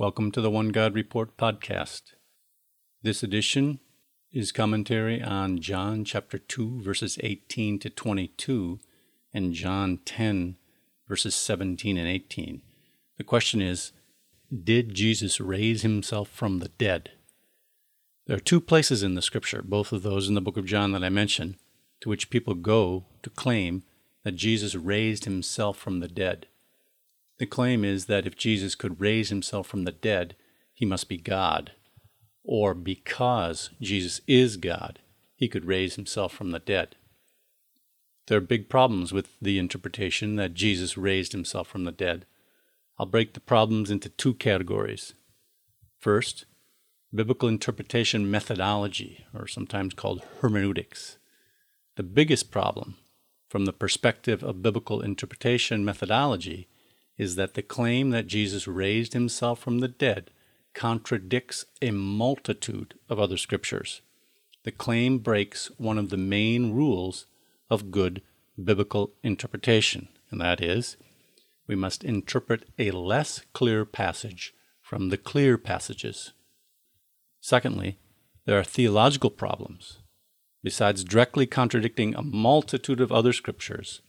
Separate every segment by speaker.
Speaker 1: Welcome to the One God Report podcast. This edition is commentary on John chapter 2, verses 18 to 22, and John 10, verses 17 and 18. The question is Did Jesus raise himself from the dead? There are two places in the scripture, both of those in the book of John that I mentioned, to which people go to claim that Jesus raised himself from the dead. The claim is that if Jesus could raise himself from the dead, he must be God. Or because Jesus is God, he could raise himself from the dead. There are big problems with the interpretation that Jesus raised himself from the dead. I'll break the problems into two categories. First, biblical interpretation methodology, or sometimes called hermeneutics. The biggest problem, from the perspective of biblical interpretation methodology, is that the claim that Jesus raised himself from the dead contradicts a multitude of other scriptures. The claim breaks one of the main rules of good biblical interpretation, and that is, we must interpret a less clear passage from the clear passages. Secondly, there are theological problems. Besides directly contradicting a multitude of other scriptures,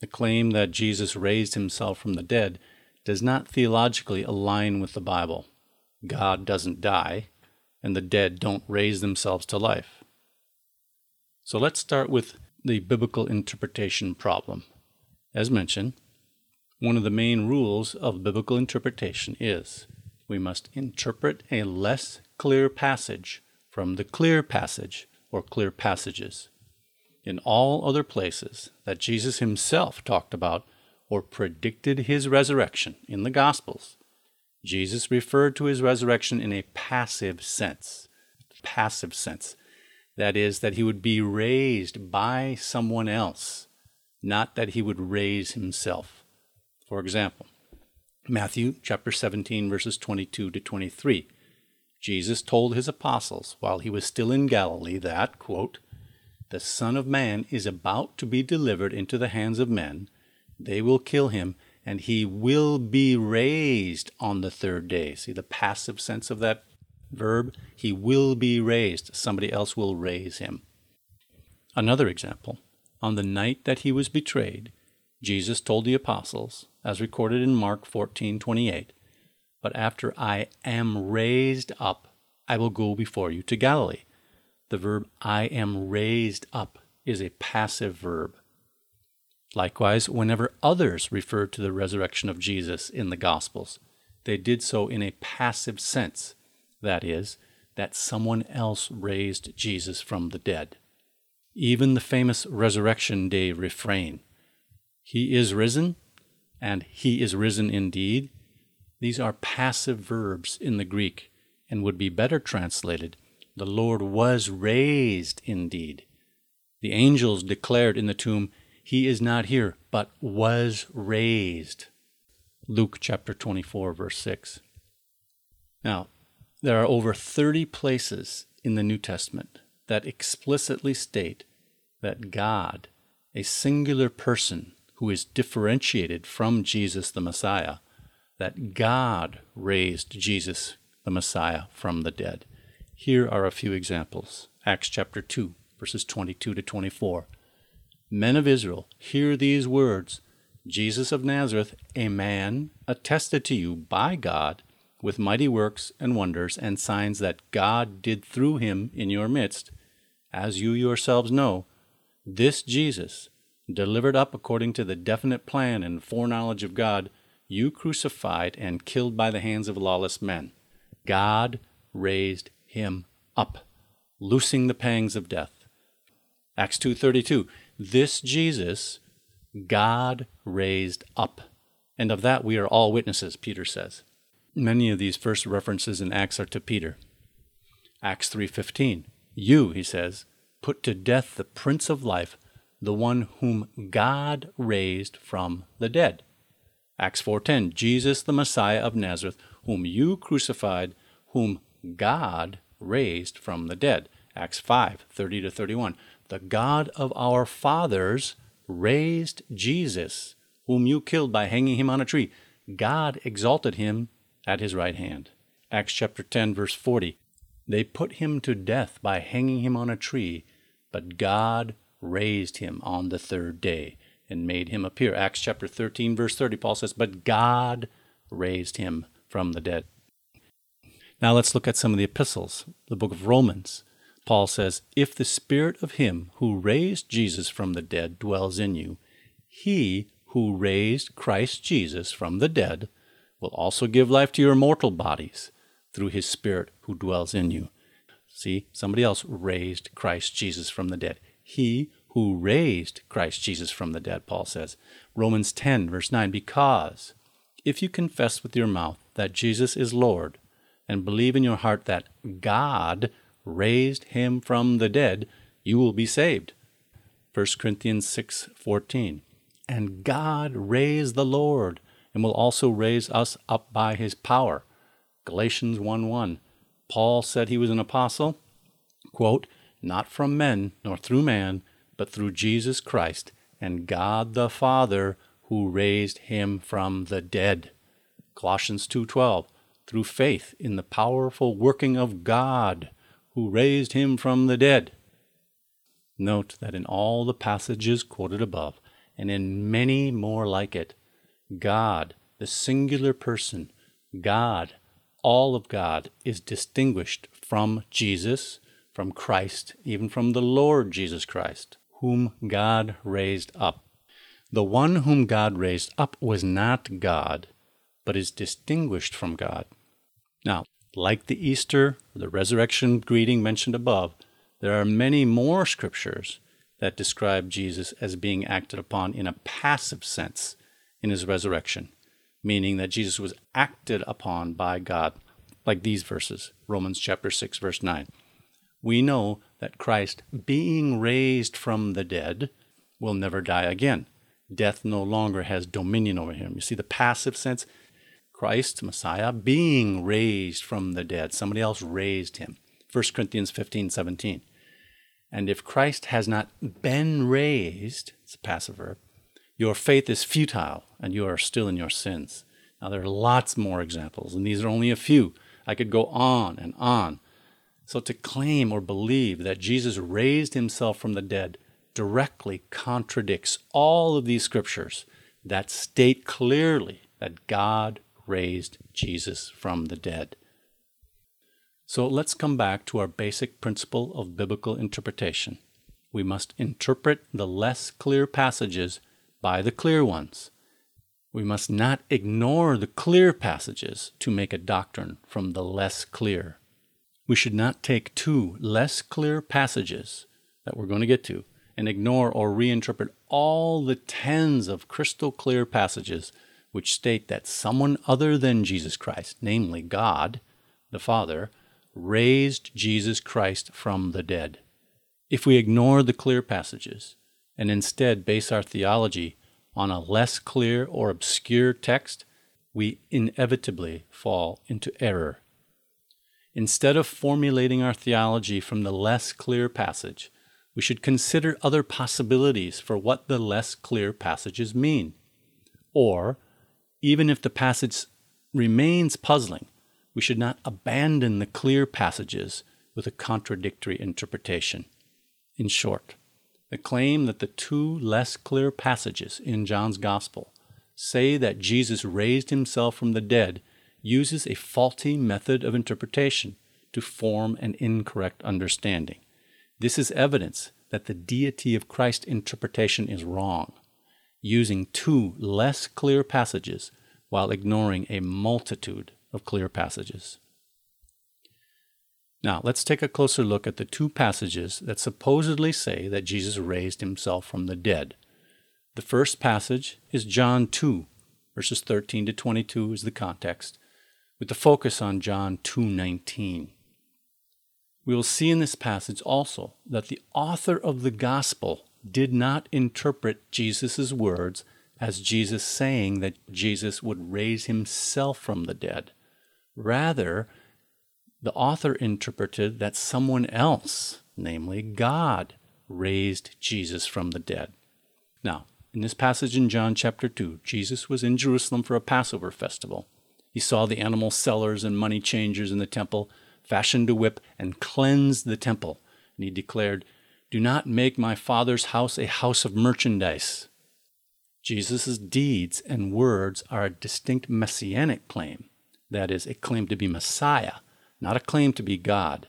Speaker 1: the claim that Jesus raised himself from the dead does not theologically align with the Bible. God doesn't die, and the dead don't raise themselves to life. So let's start with the biblical interpretation problem. As mentioned, one of the main rules of biblical interpretation is we must interpret a less clear passage from the clear passage or clear passages in all other places that Jesus himself talked about or predicted his resurrection in the Gospels, Jesus referred to his resurrection in a passive sense. Passive sense. That is, that he would be raised by someone else, not that he would raise himself. For example, Matthew chapter 17, verses 22 to 23. Jesus told his apostles while he was still in Galilee that, quote, the Son of Man is about to be delivered into the hands of men. They will kill him, and he will be raised on the third day. See the passive sense of that verb? He will be raised. Somebody else will raise him. Another example. On the night that he was betrayed, Jesus told the apostles, as recorded in Mark 14:28, "But after I am raised up, I will go before you to Galilee." The verb I am raised up is a passive verb. Likewise, whenever others referred to the resurrection of Jesus in the Gospels, they did so in a passive sense, that is, that someone else raised Jesus from the dead. Even the famous Resurrection Day refrain, He is risen, and He is risen indeed, these are passive verbs in the Greek and would be better translated the Lord was raised indeed. The angels declared in the tomb, He is not here, but was raised. Luke chapter 24, verse 6. Now, there are over 30 places in the New Testament that explicitly state that God, a singular person who is differentiated from Jesus the Messiah, that God raised Jesus the Messiah from the dead. Here are a few examples Acts chapter 2, verses 22 to 24. Men of Israel, hear these words Jesus of Nazareth, a man attested to you by God with mighty works and wonders and signs that God did through him in your midst, as you yourselves know, this Jesus, delivered up according to the definite plan and foreknowledge of God, you crucified and killed by the hands of lawless men. God raised him up, loosing the pangs of death. Acts 2:32 This Jesus God raised up, and of that we are all witnesses, Peter says. Many of these first references in Acts are to Peter. Acts 3:15 You, he says, put to death the prince of life, the one whom God raised from the dead. Acts 4:10 Jesus the Messiah of Nazareth, whom you crucified, whom God raised from the dead. Acts 5 30 to 31. The God of our fathers raised Jesus, whom you killed by hanging him on a tree. God exalted him at his right hand. Acts chapter 10, verse 40. They put him to death by hanging him on a tree, but God raised him on the third day and made him appear. Acts chapter 13, verse 30, Paul says, But God raised him from the dead. Now let's look at some of the epistles. The book of Romans. Paul says, If the spirit of him who raised Jesus from the dead dwells in you, he who raised Christ Jesus from the dead will also give life to your mortal bodies through his spirit who dwells in you. See, somebody else raised Christ Jesus from the dead. He who raised Christ Jesus from the dead, Paul says. Romans 10, verse 9, because if you confess with your mouth that Jesus is Lord and believe in your heart that God raised him from the dead, you will be saved. 1 Corinthians 6:14. And God raised the Lord and will also raise us up by his power. Galatians 1:1. Paul said he was an apostle, quote, not from men nor through man, but through Jesus Christ and God the Father who raised him from the dead. Colossians 2:12 through faith in the powerful working of God who raised him from the dead. Note that in all the passages quoted above, and in many more like it, God, the singular person, God, all of God, is distinguished from Jesus, from Christ, even from the Lord Jesus Christ, whom God raised up. The one whom God raised up was not God, but is distinguished from God. Now, like the Easter, the resurrection greeting mentioned above, there are many more scriptures that describe Jesus as being acted upon in a passive sense in his resurrection, meaning that Jesus was acted upon by God, like these verses, Romans chapter 6 verse 9. We know that Christ, being raised from the dead, will never die again. Death no longer has dominion over him. You see the passive sense Christ, Messiah, being raised from the dead. Somebody else raised him. 1 Corinthians 15, 17. And if Christ has not been raised, it's a passive verb, your faith is futile and you are still in your sins. Now, there are lots more examples, and these are only a few. I could go on and on. So, to claim or believe that Jesus raised himself from the dead directly contradicts all of these scriptures that state clearly that God raised Jesus from the dead. So let's come back to our basic principle of biblical interpretation. We must interpret the less clear passages by the clear ones. We must not ignore the clear passages to make a doctrine from the less clear. We should not take two less clear passages that we're going to get to and ignore or reinterpret all the tens of crystal clear passages which state that someone other than Jesus Christ, namely God, the Father, raised Jesus Christ from the dead. If we ignore the clear passages and instead base our theology on a less clear or obscure text, we inevitably fall into error. Instead of formulating our theology from the less clear passage, we should consider other possibilities for what the less clear passages mean. Or even if the passage remains puzzling, we should not abandon the clear passages with a contradictory interpretation. In short, the claim that the two less clear passages in John's Gospel say that Jesus raised himself from the dead uses a faulty method of interpretation to form an incorrect understanding. This is evidence that the deity of Christ interpretation is wrong using two less clear passages while ignoring a multitude of clear passages. Now, let's take a closer look at the two passages that supposedly say that Jesus raised himself from the dead. The first passage is John 2, verses 13 to 22 is the context, with the focus on John 2:19. We will see in this passage also that the author of the gospel did not interpret Jesus' words as Jesus saying that Jesus would raise himself from the dead. Rather, the author interpreted that someone else, namely God, raised Jesus from the dead. Now, in this passage in John chapter 2, Jesus was in Jerusalem for a Passover festival. He saw the animal sellers and money changers in the temple, fashioned a whip, and cleansed the temple. And he declared, Do not make my father's house a house of merchandise. Jesus' deeds and words are a distinct messianic claim. That is, a claim to be Messiah, not a claim to be God.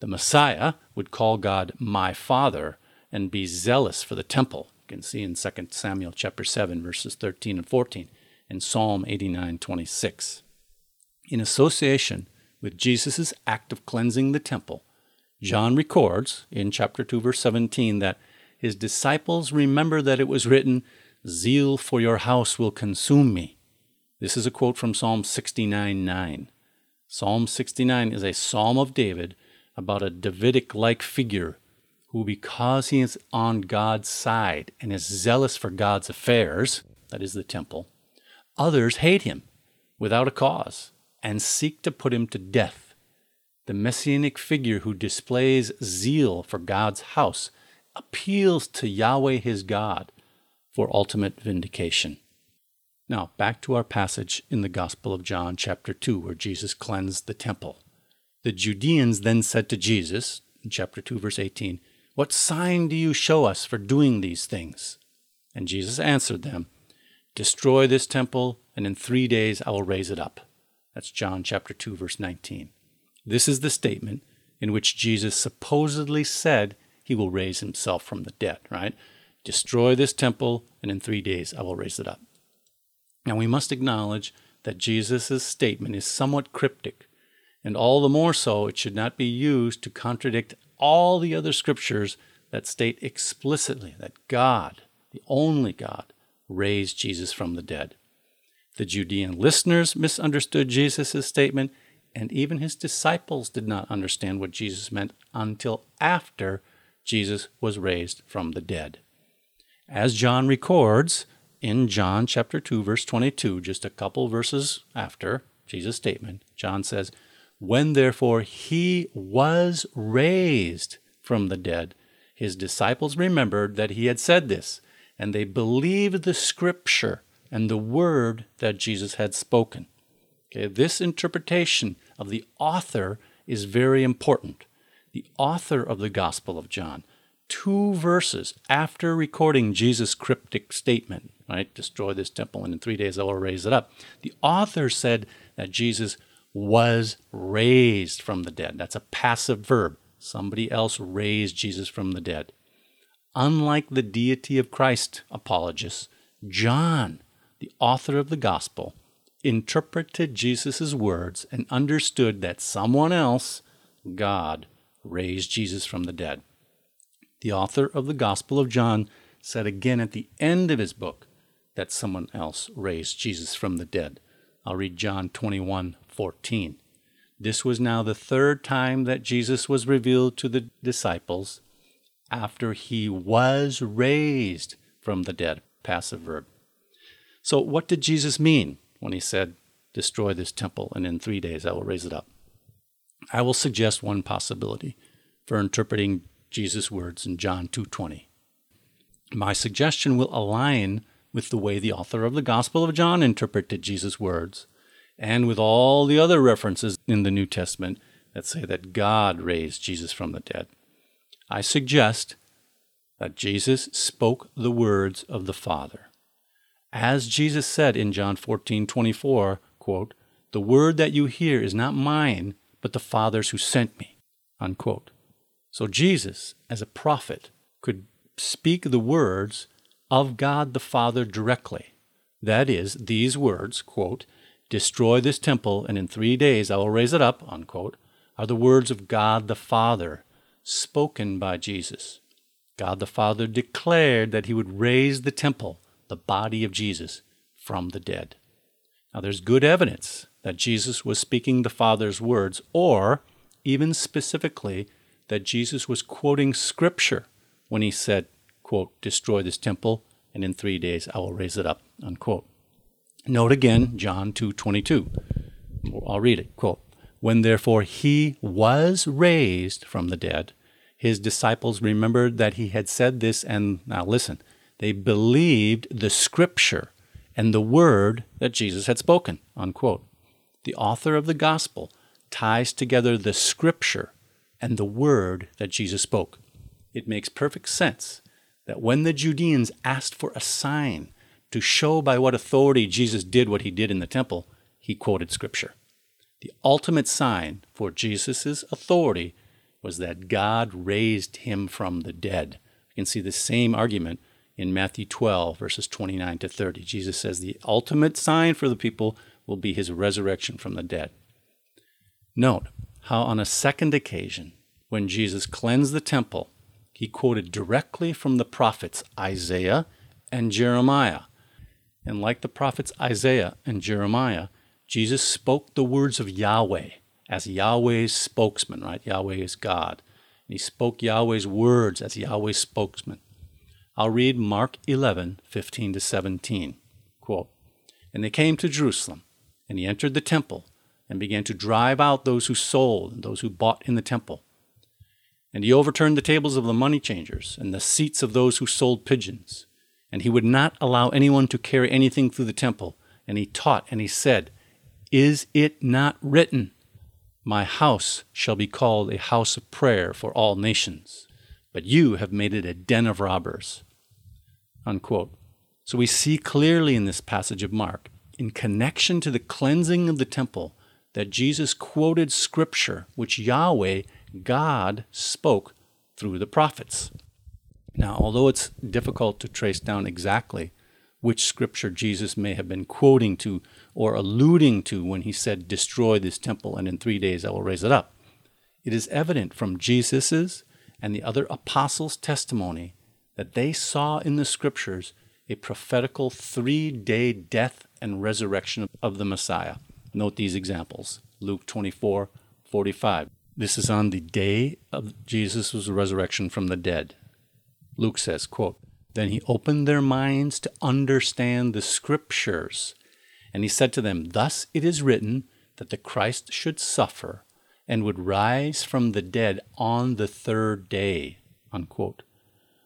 Speaker 1: The Messiah would call God my Father and be zealous for the temple. You can see in 2 Samuel chapter 7 verses 13 and 14 and Psalm 89:26. In association with Jesus' act of cleansing the temple, John records in chapter 2 verse 17 that his disciples remember that it was written, "Zeal for your house will consume me." This is a quote from Psalm 69 9. Psalm 69 is a psalm of David about a Davidic-like figure who, because he is on God's side and is zealous for God's affairs, that is the temple, Others hate him without a cause and seek to put him to death. The messianic figure who displays zeal for God's house appeals to Yahweh his God for ultimate vindication. Now, back to our passage in the Gospel of John, chapter 2, where Jesus cleansed the temple. The Judeans then said to Jesus, in chapter 2, verse 18, What sign do you show us for doing these things? And Jesus answered them, Destroy this temple, and in three days I will raise it up. That's John chapter 2, verse 19. This is the statement in which Jesus supposedly said he will raise himself from the dead, right? Destroy this temple, and in three days I will raise it up. Now we must acknowledge that Jesus' statement is somewhat cryptic, and all the more so it should not be used to contradict all the other scriptures that state explicitly that God, the only God, raised Jesus from the dead. The Judean listeners misunderstood Jesus' statement, and even his disciples did not understand what Jesus meant until after Jesus was raised from the dead. As John records in John chapter 2 verse 22, just a couple verses after Jesus' statement, John says, "When therefore he was raised from the dead, his disciples remembered that he had said this, and they believed the scripture and the word that Jesus had spoken. Okay, this interpretation of the author is very important. The author of the Gospel of John, two verses after recording Jesus' cryptic statement, right, destroy this temple and in three days I will raise it up, the author said that Jesus was raised from the dead. That's a passive verb. Somebody else raised Jesus from the dead. Unlike the deity of Christ apologists, John, the author of the gospel, interpreted Jesus' words and understood that someone else, God, raised Jesus from the dead. The author of the Gospel of John said again at the end of his book that someone else raised Jesus from the dead. I'll read John 21 14. This was now the third time that Jesus was revealed to the disciples after he was raised from the dead. Passive verb. So, what did Jesus mean when he said, Destroy this temple, and in three days I will raise it up? I will suggest one possibility for interpreting Jesus' words in John 2:20. My suggestion will align with the way the author of the Gospel of John interpreted Jesus' words and with all the other references in the New Testament that say that God raised Jesus from the dead. I suggest that Jesus spoke the words of the Father. As Jesus said in John 14 24, quote, The word that you hear is not mine, but the Father's who sent me. Unquote. So Jesus, as a prophet, could speak the words of God the Father directly. That is, these words, quote, Destroy this temple, and in three days I will raise it up, unquote, are the words of God the Father spoken by Jesus. God the Father declared that he would raise the temple, the body of Jesus, from the dead. Now, there's good evidence that Jesus was speaking the Father's words, or even specifically that Jesus was quoting Scripture when he said, quote, destroy this temple, and in three days I will raise it up, unquote. Note again John 2.22. I'll read it, quote, When therefore he was raised from the dead, his disciples remembered that he had said this, and now listen, they believed the scripture and the word that Jesus had spoken. Unquote. the author of the gospel ties together the scripture and the word that Jesus spoke. It makes perfect sense that when the Judeans asked for a sign to show by what authority Jesus did what he did in the temple, he quoted scripture. The ultimate sign for Jesus' authority was that God raised him from the dead. You can see the same argument in Matthew 12, verses 29 to 30. Jesus says the ultimate sign for the people will be his resurrection from the dead. Note how, on a second occasion, when Jesus cleansed the temple, he quoted directly from the prophets Isaiah and Jeremiah. And like the prophets Isaiah and Jeremiah, Jesus spoke the words of Yahweh as Yahweh's spokesman, right? Yahweh is God. And he spoke Yahweh's words as Yahweh's spokesman. I'll read Mark 11, 15 to 17. Quote, And they came to Jerusalem, and he entered the temple, and began to drive out those who sold and those who bought in the temple. And he overturned the tables of the money changers and the seats of those who sold pigeons. And he would not allow anyone to carry anything through the temple. And he taught, and he said, Is it not written, My house shall be called a house of prayer for all nations, but you have made it a den of robbers? Unquote. So we see clearly in this passage of Mark, in connection to the cleansing of the temple, that Jesus quoted scripture which Yahweh, God, spoke through the prophets. Now, although it's difficult to trace down exactly which scripture Jesus may have been quoting to or alluding to when he said, Destroy this temple, and in three days I will raise it up, it is evident from Jesus's and the other apostles' testimony that they saw in the scriptures a prophetical three day death and resurrection of the Messiah. Note these examples Luke 24 45. This is on the day of Jesus' resurrection from the dead. Luke says, quote, Then he opened their minds to understand the scriptures. And he said to them, Thus it is written that the Christ should suffer and would rise from the dead on the third day. Unquote.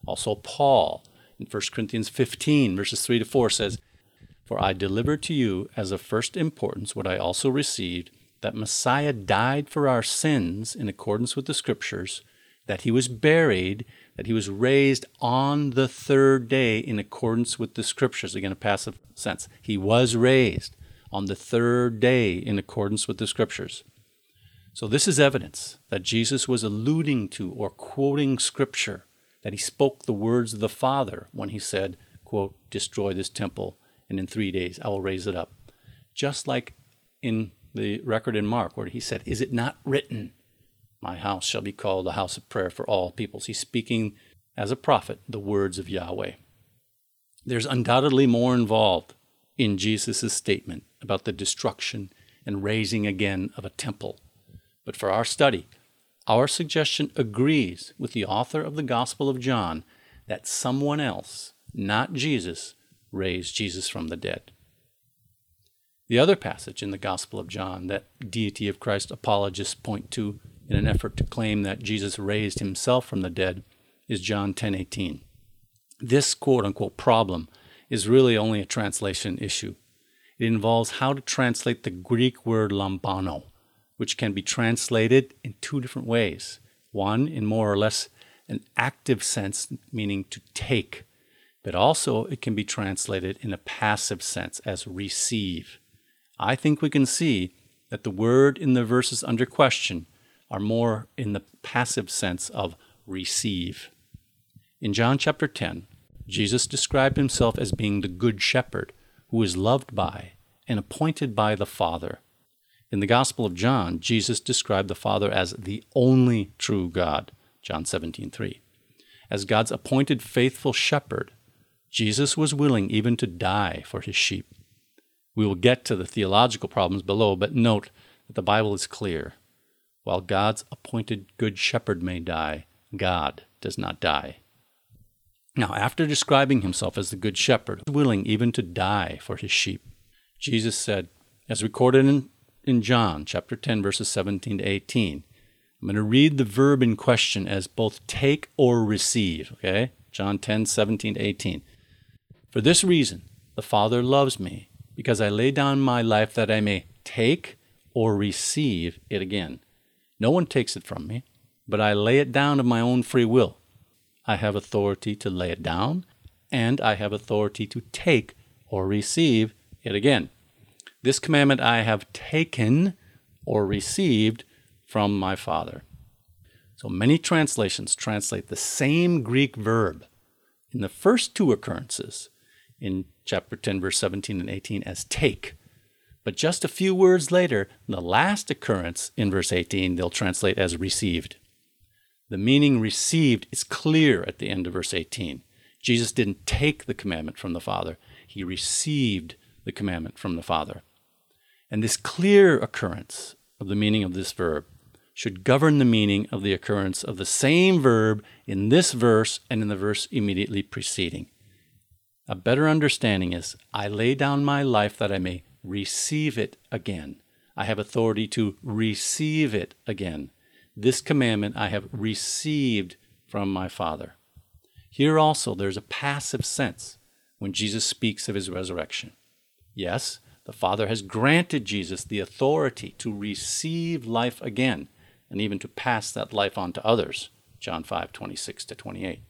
Speaker 1: Also, Paul in 1 Corinthians 15, verses 3 to 4 says, for I delivered to you as of first importance what I also received that Messiah died for our sins in accordance with the Scriptures, that he was buried, that he was raised on the third day in accordance with the Scriptures. Again, a passive sense. He was raised on the third day in accordance with the Scriptures. So, this is evidence that Jesus was alluding to or quoting Scripture, that he spoke the words of the Father when he said, quote, Destroy this temple and in three days I will raise it up. Just like in the record in Mark, where he said, Is it not written, My house shall be called a house of prayer for all peoples? He's speaking as a prophet the words of Yahweh. There's undoubtedly more involved in Jesus' statement about the destruction and raising again of a temple. But for our study, our suggestion agrees with the author of the Gospel of John that someone else, not Jesus, raised Jesus from the dead. The other passage in the Gospel of John that deity of Christ apologists point to in an effort to claim that Jesus raised himself from the dead is John 10:18. This quote unquote problem is really only a translation issue. It involves how to translate the Greek word lambano, which can be translated in two different ways. One in more or less an active sense, meaning to take, but also it can be translated in a passive sense as receive. I think we can see that the word in the verses under question are more in the passive sense of receive. In John chapter 10, Jesus described himself as being the good shepherd who is loved by and appointed by the Father. In the Gospel of John, Jesus described the Father as the only true God, John 17:3. As God's appointed faithful shepherd, Jesus was willing even to die for his sheep. We will get to the theological problems below, but note that the Bible is clear. While God's appointed good shepherd may die, God does not die. Now, after describing himself as the good shepherd, willing even to die for his sheep, Jesus said, as recorded in, in John chapter 10, verses 17 to 18, I'm going to read the verb in question as both take or receive, okay? John 10, 17 to 18. For this reason, the Father loves me, because I lay down my life that I may take or receive it again. No one takes it from me, but I lay it down of my own free will. I have authority to lay it down, and I have authority to take or receive it again. This commandment I have taken or received from my Father. So many translations translate the same Greek verb in the first two occurrences in chapter 10, verse 17 and 18 as take. But just a few words later, the last occurrence in verse 18, they'll translate as received. The meaning received is clear at the end of verse 18. Jesus didn't take the commandment from the Father, he received the commandment from the Father. And this clear occurrence of the meaning of this verb should govern the meaning of the occurrence of the same verb in this verse and in the verse immediately preceding. A better understanding is I lay down my life that I may receive it again. I have authority to receive it again. This commandment I have received from my Father. Here also there's a passive sense when Jesus speaks of his resurrection. Yes, the Father has granted Jesus the authority to receive life again and even to pass that life on to others. John 5 26 to 28.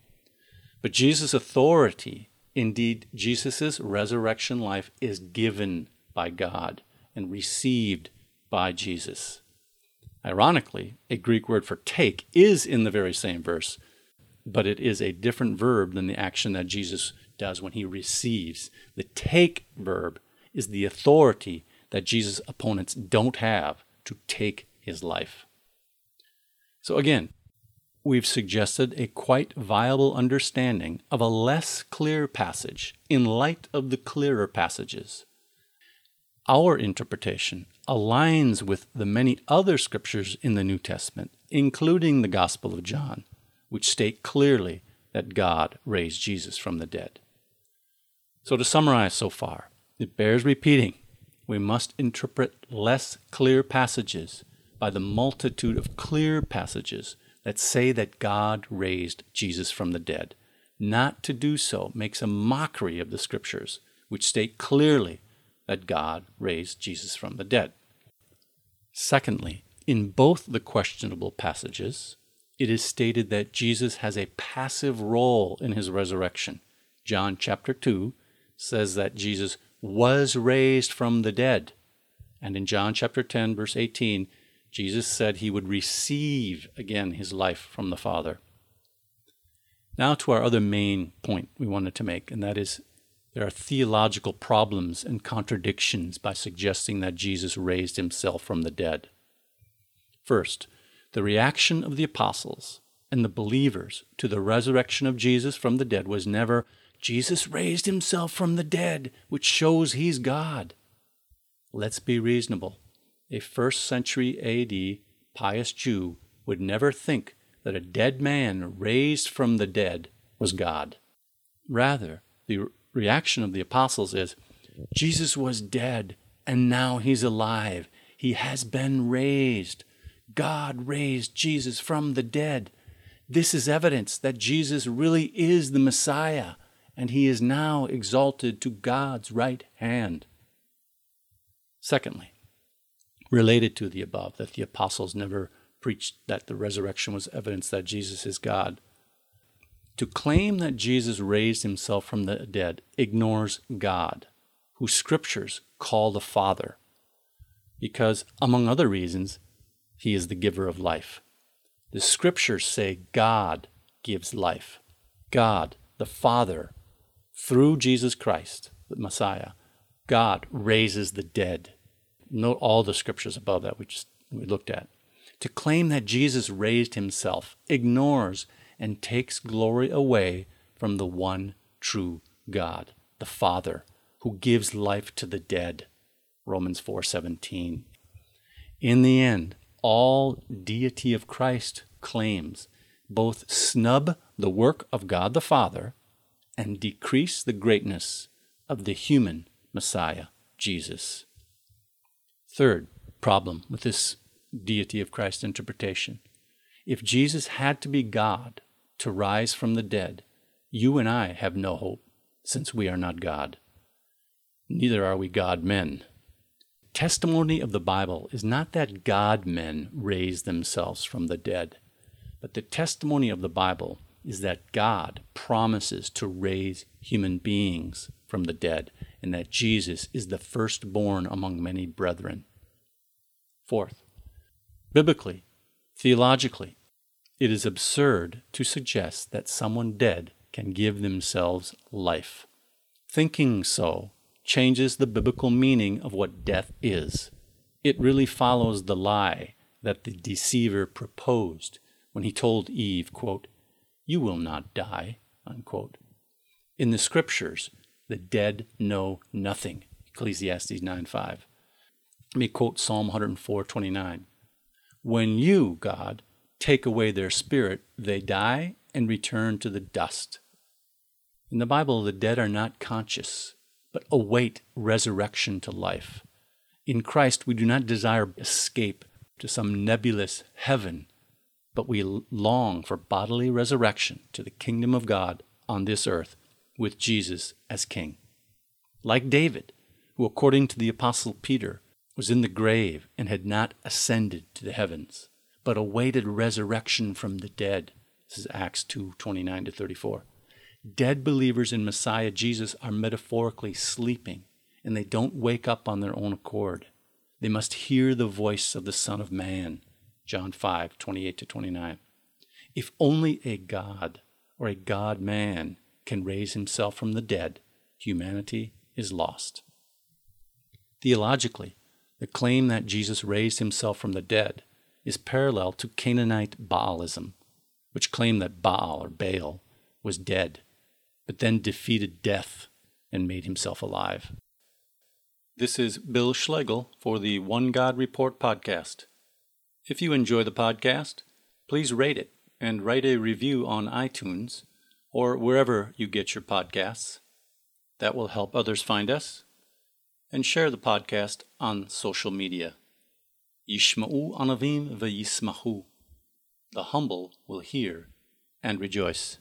Speaker 1: But Jesus' authority Indeed, Jesus' resurrection life is given by God and received by Jesus. Ironically, a Greek word for take is in the very same verse, but it is a different verb than the action that Jesus does when he receives. The take verb is the authority that Jesus' opponents don't have to take his life. So again, we've suggested a quite viable understanding of a less clear passage in light of the clearer passages. Our interpretation aligns with the many other scriptures in the New Testament, including the Gospel of John, which state clearly that God raised Jesus from the dead. So, to summarize so far, it bears repeating we must interpret less clear passages by the multitude of clear passages that say that God raised Jesus from the dead. Not to do so makes a mockery of the Scriptures, which state clearly that God raised Jesus from the dead. Secondly, in both the questionable passages, it is stated that Jesus has a passive role in his resurrection. John chapter 2 says that Jesus was raised from the dead. And in John chapter 10, verse 18, Jesus said he would receive again his life from the Father. Now to our other main point we wanted to make, and that is there are theological problems and contradictions by suggesting that Jesus raised himself from the dead. First, the reaction of the apostles and the believers to the resurrection of Jesus from the dead was never, Jesus raised himself from the dead, which shows he's God. Let's be reasonable a first century AD pious Jew would never think that a dead man raised from the dead was God. Rather, the reaction of the apostles is Jesus was dead and now he's alive. He has been raised. God raised Jesus from the dead. This is evidence that Jesus really is the Messiah and he is now exalted to God's right hand. Secondly, related to the above, that the apostles never preached that the resurrection was evidence that Jesus is God. To claim that Jesus raised himself from the dead ignores God, who scriptures call the Father, because, among other reasons, he is the giver of life. The scriptures say God gives life. God, the Father, through Jesus Christ, the Messiah, God raises the dead note all the scriptures above that we just we looked at. To claim that Jesus raised himself ignores and takes glory away from the one true God, the Father, who gives life to the dead. Romans 4:17. In the end, all deity of Christ claims both snub the work of God the Father and decrease the greatness of the human Messiah, Jesus. Third problem with this deity of Christ interpretation if Jesus had to be God to rise from the dead, you and I have no hope, since we are not God. Neither are we God men. testimony of the Bible is not that God men raise themselves from the dead, but the testimony of the Bible is that God promises to raise human beings from the dead, and that Jesus is the firstborn among many brethren. Fourth, biblically, theologically, it is absurd to suggest that someone dead can give themselves life. Thinking so changes the biblical meaning of what death is. It really follows the lie that the deceiver proposed when he told Eve, quote, You will not die. Unquote. In the scriptures, the dead know nothing. Ecclesiastes 9 5. Let me quote Psalm 104 29. When you, God, take away their spirit, they die and return to the dust. In the Bible, the dead are not conscious, but await resurrection to life. In Christ, we do not desire escape to some nebulous heaven, but we long for bodily resurrection to the kingdom of God on this earth with Jesus as King. Like David, who, according to the Apostle Peter, was in the grave and had not ascended to the heavens, but awaited resurrection from the dead. This is Acts 2 29 to 34. Dead believers in Messiah Jesus are metaphorically sleeping, and they don't wake up on their own accord. They must hear the voice of the Son of Man. John 5 28 to 29. If only a God or a God man can raise himself from the dead, humanity is lost. Theologically, the claim that Jesus raised himself from the dead is parallel to Canaanite Baalism, which claimed that Baal or Baal was dead but then defeated death and made himself alive. This is Bill Schlegel for the One God Report podcast. If you enjoy the podcast, please rate it and write a review on iTunes or wherever you get your podcasts. That will help others find us. And share the podcast on social media. Yishma'u anavim v'yismahu. The humble will hear and rejoice.